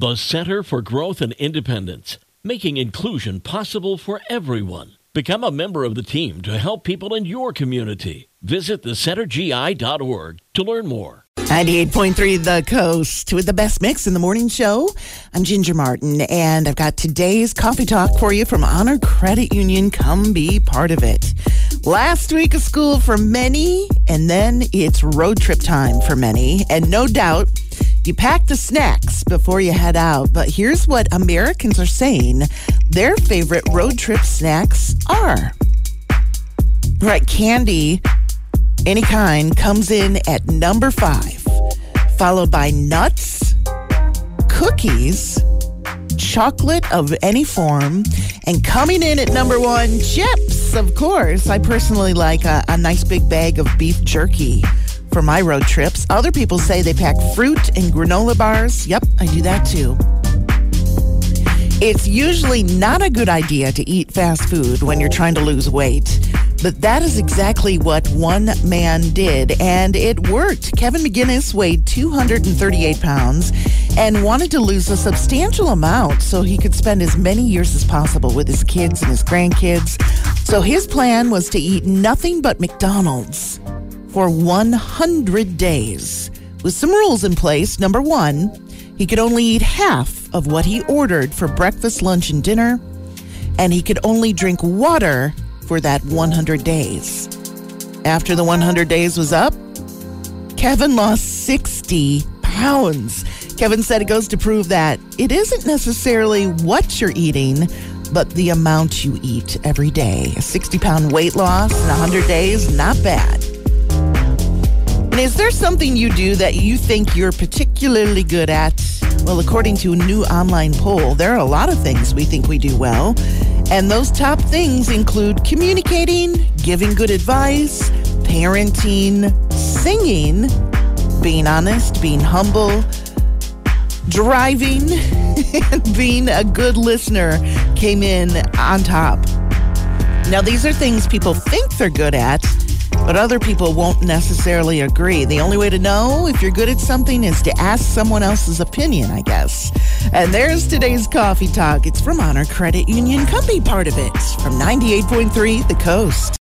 The Center for Growth and Independence, making inclusion possible for everyone. Become a member of the team to help people in your community. Visit thecentergi.org to learn more. 98.3 The Coast with the best mix in the morning show. I'm Ginger Martin, and I've got today's coffee talk for you from Honor Credit Union. Come be part of it. Last week of school for many, and then it's road trip time for many. And no doubt, you pack the snacks before you head out. But here's what Americans are saying their favorite road trip snacks are. Right, candy, any kind, comes in at number five, followed by nuts, cookies, chocolate of any form, and coming in at number one, chips, of course. I personally like a, a nice big bag of beef jerky for my road trips. Other people say they pack fruit and granola bars. Yep, I do that too. It's usually not a good idea to eat fast food when you're trying to lose weight. But that is exactly what one man did, and it worked. Kevin McGinnis weighed 238 pounds and wanted to lose a substantial amount so he could spend as many years as possible with his kids and his grandkids. So his plan was to eat nothing but McDonald's for 100 days. With some rules in place. Number one, he could only eat half of what he ordered for breakfast, lunch, and dinner, and he could only drink water for that 100 days. After the 100 days was up, Kevin lost 60 pounds. Kevin said it goes to prove that it isn't necessarily what you're eating, but the amount you eat every day. A 60 pound weight loss in 100 days, not bad. And is there something you do that you think you're particularly good at? Well, according to a new online poll, there are a lot of things we think we do well. And those top things include communicating, giving good advice, parenting, singing, being honest, being humble, driving, and being a good listener came in on top. Now, these are things people think they're good at, but other people won't necessarily agree. The only way to know if you're good at something is to ask someone else's opinion, I guess. And there's today's coffee talk. It's from Honor Credit Union. Come be part of it from 98.3 The Coast.